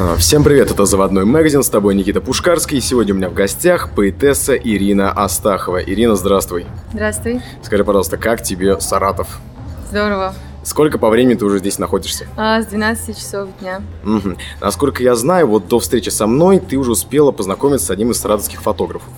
А, всем привет, это «Заводной магазин», с тобой Никита Пушкарский. Сегодня у меня в гостях поэтесса Ирина Астахова. Ирина, здравствуй. Здравствуй. Скажи, пожалуйста, как тебе Саратов? Здорово. Сколько по времени ты уже здесь находишься? А, с 12 часов дня. Угу. Насколько я знаю, вот до встречи со мной ты уже успела познакомиться с одним из саратовских фотографов.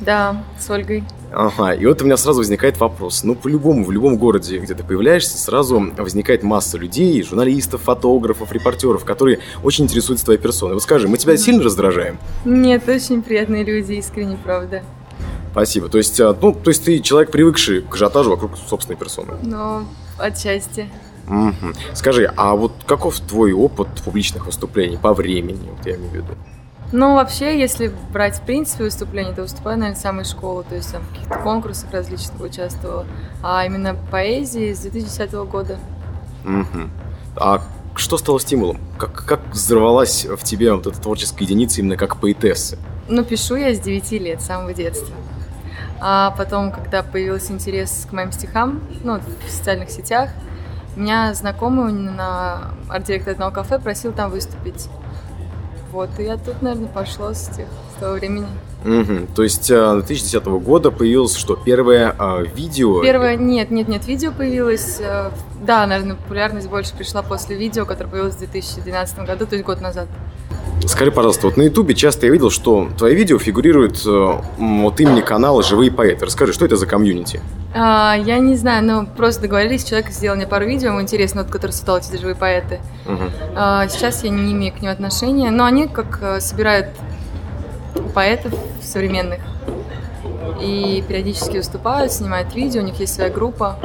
Да, с Ольгой. Ага, и вот у меня сразу возникает вопрос. Ну, по-любому, в любом городе, где ты появляешься, сразу возникает масса людей, журналистов, фотографов, репортеров, которые очень интересуются твоей персоной. Вот скажи, мы тебя сильно раздражаем? Нет, очень приятные люди, искренне, правда. Спасибо. То есть, а, ну, то есть ты человек, привыкший к ажиотажу вокруг собственной персоны? Ну, отчасти. Угу. Скажи, а вот каков твой опыт публичных выступлений по времени, вот я имею в виду? Ну, вообще, если брать в принципе выступления, то выступаю, наверное, с самой школы, то есть там в каких-то конкурсах различных участвовала. А именно поэзии с 2010 года. Угу. А что стало стимулом? Как, как взорвалась в тебе вот эта творческая единица именно как поэтессы? Ну, пишу я с 9 лет, с самого детства. А потом, когда появился интерес к моим стихам, ну, в социальных сетях, меня знакомый на арт-директор одного кафе просил там выступить. Вот, и я тут, наверное, пошло с, тех, с того времени. Угу. То есть 2010 э, года появилось что, первое а, видео? Первое, нет, нет, нет, видео появилось, э, да, наверное, популярность больше пришла после видео, которое появилось в 2012 году, то есть год назад. Скажи, пожалуйста, вот на Ютубе часто я видел, что твои видео фигурируют э, от имени канала «Живые поэты». Расскажи, что это за комьюнити? А, я не знаю, но просто договорились, человек сделал мне пару видео, ему интересно, вот, который создал эти «Живые поэты». Угу. А, сейчас я не имею к ним отношения, но они как э, собирают поэтов современных и периодически выступают, снимают видео, у них есть своя группа.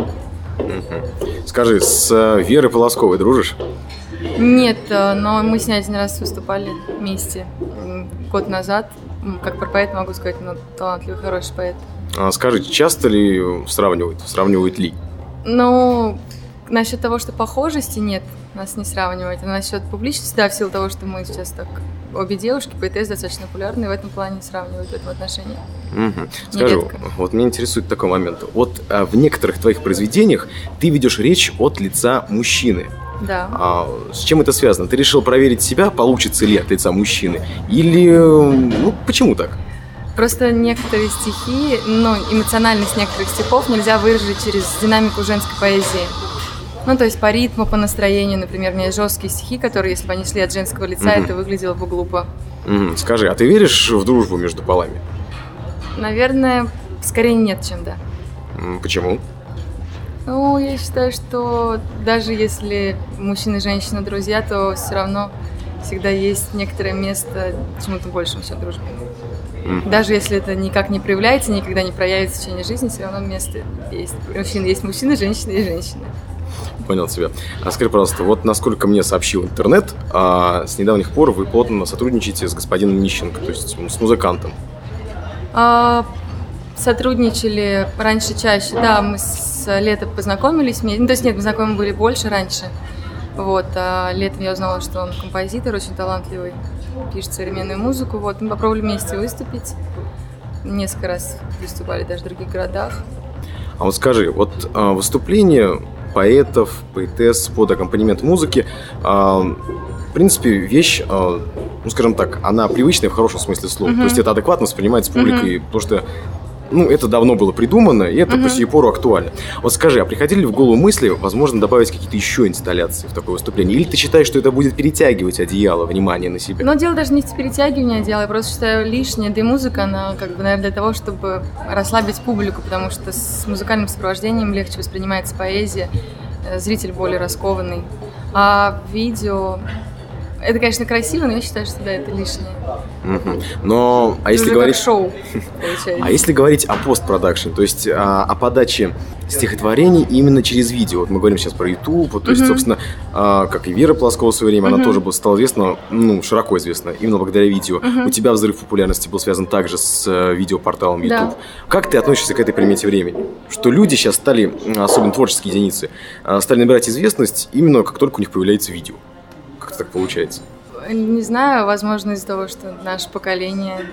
Угу. Скажи, с э, Верой Полосковой дружишь? Нет, э, но мы с ней один раз выступали вместе год назад. Как про поэт могу сказать, но талантливый, хороший поэт. А скажи, часто ли сравнивают, сравнивают ли? Ну, насчет того, что похожести нет, нас не сравнивать. А насчет публичности, да, в силу того, что мы сейчас так обе девушки, поэтесс достаточно популярны, в этом плане сравнивают в этом отношении. Угу. Скажи, Нередко. вот меня интересует такой момент. Вот а, в некоторых твоих произведениях ты ведешь речь от лица мужчины. Да. А с чем это связано? Ты решил проверить себя, получится ли от лица мужчины? Или, ну, почему так? Просто некоторые стихи, ну, эмоциональность некоторых стихов нельзя выразить через динамику женской поэзии. Ну, то есть по ритму, по настроению, например, у меня есть жесткие стихи, которые, если бы они шли от женского лица, угу. это выглядело бы глупо. Угу. Скажи, а ты веришь в дружбу между полами? Наверное, скорее нет, чем да. Почему? Ну, я считаю, что даже если мужчина и женщина друзья, то все равно всегда есть некоторое место чему-то большему, чем дружбе. Mm. Даже если это никак не проявляется, никогда не проявится в течение жизни, все равно место есть. Мужчина есть мужчина, женщина есть женщина. Понял тебя. А скажи, пожалуйста, вот насколько мне сообщил интернет, а, с недавних пор вы плотно сотрудничаете с господином Нищенко, то есть с музыкантом. А, сотрудничали раньше чаще. Да, мы с летом познакомились. Ну, то есть нет, мы знакомы были больше раньше. Вот, а летом я узнала, что он композитор, очень талантливый, пишет современную музыку. Вот, мы попробовали вместе выступить. Несколько раз выступали даже в других городах. А вот скажи, вот а, выступление поэтов, поэтесс под аккомпанемент музыки, а, в принципе, вещь, а, ну, скажем так, она привычная в хорошем смысле слова. Uh-huh. То есть это адекватно воспринимается публикой, uh-huh. потому что ну, это давно было придумано, и это угу. по сей пору актуально. Вот скажи, а приходили ли в голову мысли, возможно, добавить какие-то еще инсталляции в такое выступление? Или ты считаешь, что это будет перетягивать одеяло, внимание на себя? Но дело даже не в перетягивании одеяла, я просто считаю лишнее, да и музыка, она как бы, наверное, для того, чтобы расслабить публику, потому что с музыкальным сопровождением легче воспринимается поэзия, э, зритель более раскованный. А видео это, конечно, красиво, но я считаю, что да, это лишнее. Угу. Но, а если говорить... шоу, А если говорить о постпродакшн, то есть о, о подаче стихотворений именно через видео. Вот мы говорим сейчас про YouTube, то есть, собственно, а, как и Вера Плоскова в свое время, она тоже стала известна, ну, широко известна, именно благодаря видео. У тебя взрыв популярности был связан также с э, видеопорталом YouTube. Да. Как ты относишься к этой примете времени? Что люди сейчас стали, особенно творческие единицы, а, стали набирать известность именно как только у них появляется видео так получается? Не знаю, возможно, из-за того, что наше поколение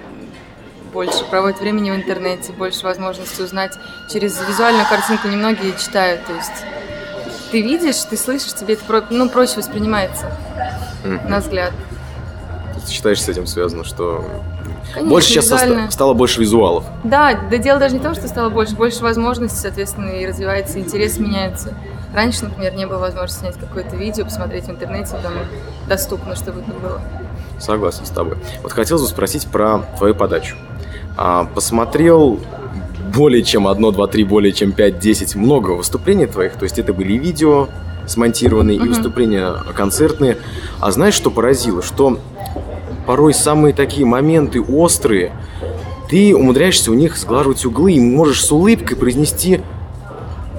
больше проводит времени в интернете, больше возможности узнать. Через визуальную картинку немногие читают, то есть ты видишь, ты слышишь, тебе это про, ну, проще воспринимается, mm-hmm. на взгляд. считаешь с этим связано, что Конечно, больше сейчас визуально. ста- стало больше визуалов? Да, да дело даже не в том, что стало больше, больше возможностей, соответственно, и развивается, интерес меняется. Раньше, например, не было возможности снять какое-то видео, посмотреть в интернете, там доступно, чтобы это было. Согласен с тобой. Вот хотелось бы спросить про твою подачу. А, посмотрел более чем одно, два, три, более чем пять, десять, много выступлений твоих. То есть это были и видео смонтированные, и Мгм. выступления концертные. А знаешь, что поразило? Что порой самые такие моменты острые, ты умудряешься у них сглаживать углы и можешь с улыбкой произнести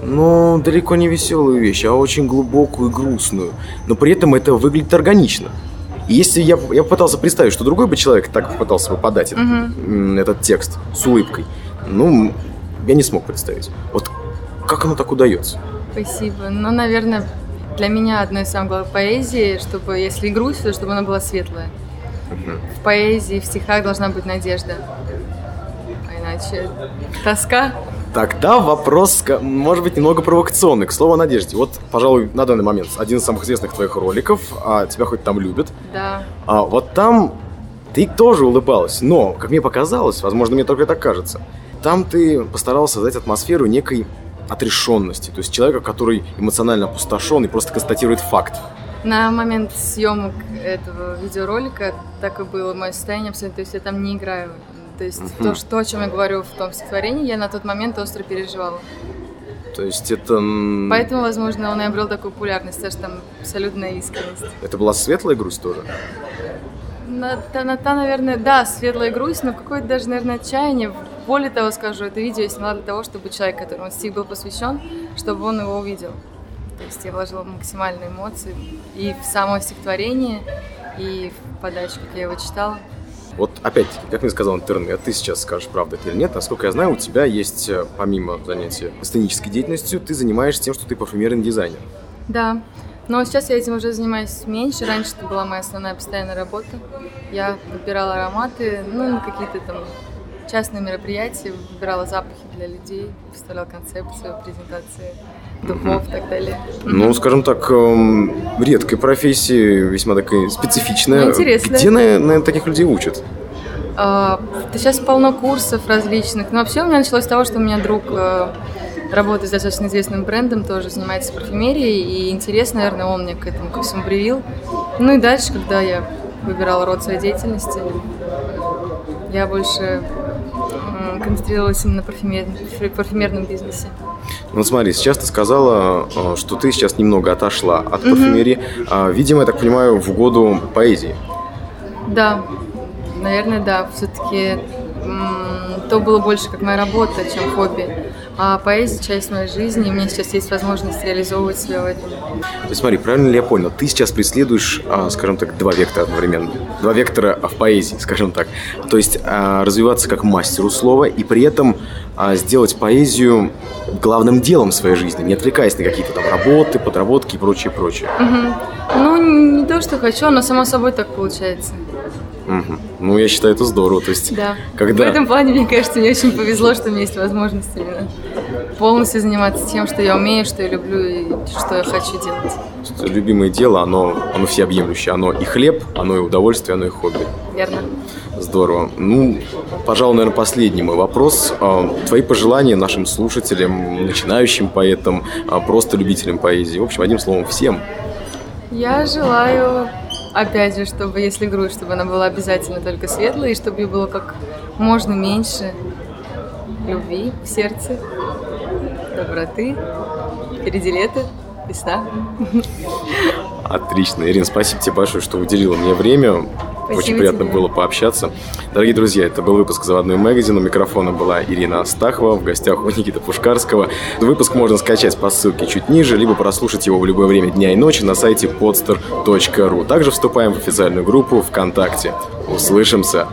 ну, далеко не веселую вещь, а очень глубокую и грустную. Но при этом это выглядит органично. И если я, я пытался представить, что другой бы человек так попытался бы подать этот, м, этот текст с улыбкой, ну, я не смог представить. Вот как оно так удается? Спасибо. Ну, наверное, для меня одно из самых главных поэзии, чтобы, если грусть, то чтобы она была светлая. В поэзии, в стихах должна быть надежда. А иначе тоска. Тогда вопрос, может быть, немного провокационный, к слову о надежде. Вот, пожалуй, на данный момент один из самых известных твоих роликов, а тебя хоть там любят, Да. А вот там ты тоже улыбалась, но, как мне показалось, возможно, мне только так кажется, там ты постарался создать атмосферу некой отрешенности, то есть человека, который эмоционально опустошен и просто констатирует факт. На момент съемок этого видеоролика так и было мое состояние абсолютно, то есть я там не играю. То есть Мгм. то, что, о чем я говорю в том стихотворении, я на тот момент остро переживала. То есть это... Поэтому, возможно, он и обрел такую популярность, что там абсолютная искренность. Это была светлая грусть тоже? На, та, на- та, наверное, да, светлая грусть, но какое-то даже, наверное, отчаяние. Более того скажу, это видео я сняла для того, чтобы человек, которому стих был посвящен, чтобы он его увидел. То есть я вложила максимальные эмоции и в само стихотворение, и в подачу, как я его читала. Вот опять-таки, как мне сказал интернет, ты сейчас скажешь, правда это или нет. Насколько я знаю, у тебя есть, э, помимо занятия сценической деятельностью, ты занимаешься тем, что ты парфюмерный дизайнер. Да, но сейчас я этим уже занимаюсь меньше. Раньше это была моя основная постоянная работа. Я выбирала ароматы, ну, на какие-то там частные мероприятия, выбирала запахи для людей, представляла концепцию, презентации духов и так далее. Ну, скажем так, эм, редкая профессия, весьма такая специфичная. Ну, интересно. Где, наверное, таких людей учат? А, да сейчас полно курсов различных. Но вообще у меня началось с того, что у меня друг э, работает с достаточно известным брендом, тоже занимается парфюмерией, и интерес, наверное, он мне к этому ко всему привил. Ну и дальше, когда я выбирала род своей деятельности, я больше концентрировалась именно на парфюмер- парфюмерном бизнесе. Ну, смотри, сейчас ты сказала, э, что ты сейчас немного отошла от парфюмерии. А, Видимо, я так понимаю, в угоду поэзии. Да, наверное, да. Все-таки то было больше как моя работа, чем хобби. А поэзия – часть моей жизни, и у меня сейчас есть возможность реализовывать себя в этом. То есть, смотри, правильно ли я понял? Ты сейчас преследуешь, а, скажем так, два вектора одновременно. Два вектора в поэзии, скажем так. То есть, а, развиваться как мастеру слова и при этом а, сделать поэзию главным делом своей жизни, не отвлекаясь на какие-то там работы, подработки и прочее, прочее. Мгм. Ну, не то, что хочу, но само собой так получается. Мгм. Ну, я считаю, это здорово. То есть, Да. когда... В этом плане, мне кажется, мне очень повезло, что у меня есть возможность именно полностью заниматься тем, что я умею, что я люблю и что я хочу делать. Любимое дело, оно, оно всеобъемлющее. Оно и хлеб, оно и удовольствие, оно и хобби. Верно. Здорово. Ну, пожалуй, наверное, последний мой вопрос. А, Твои пожелания нашим слушателям, начинающим поэтам, а, просто любителям поэзии. В общем, одним словом, всем. Я желаю, опять же, чтобы, если грусть, чтобы она была обязательно только светлой, и чтобы ее было как можно меньше любви в сердце, доброты. Впереди лето, весна. Отлично. Ирина, спасибо тебе большое, что уделила мне время. Очень приятно было пообщаться. Дорогие друзья, это был выпуск «Заводной магазин». У микрофона была Ирина Астахова, в гостях у Никиты Пушкарского. Выпуск можно скачать по ссылке чуть ниже, либо прослушать его в любое время дня и ночи на сайте podster.ru. Также вступаем в официальную группу ВКонтакте. Услышимся!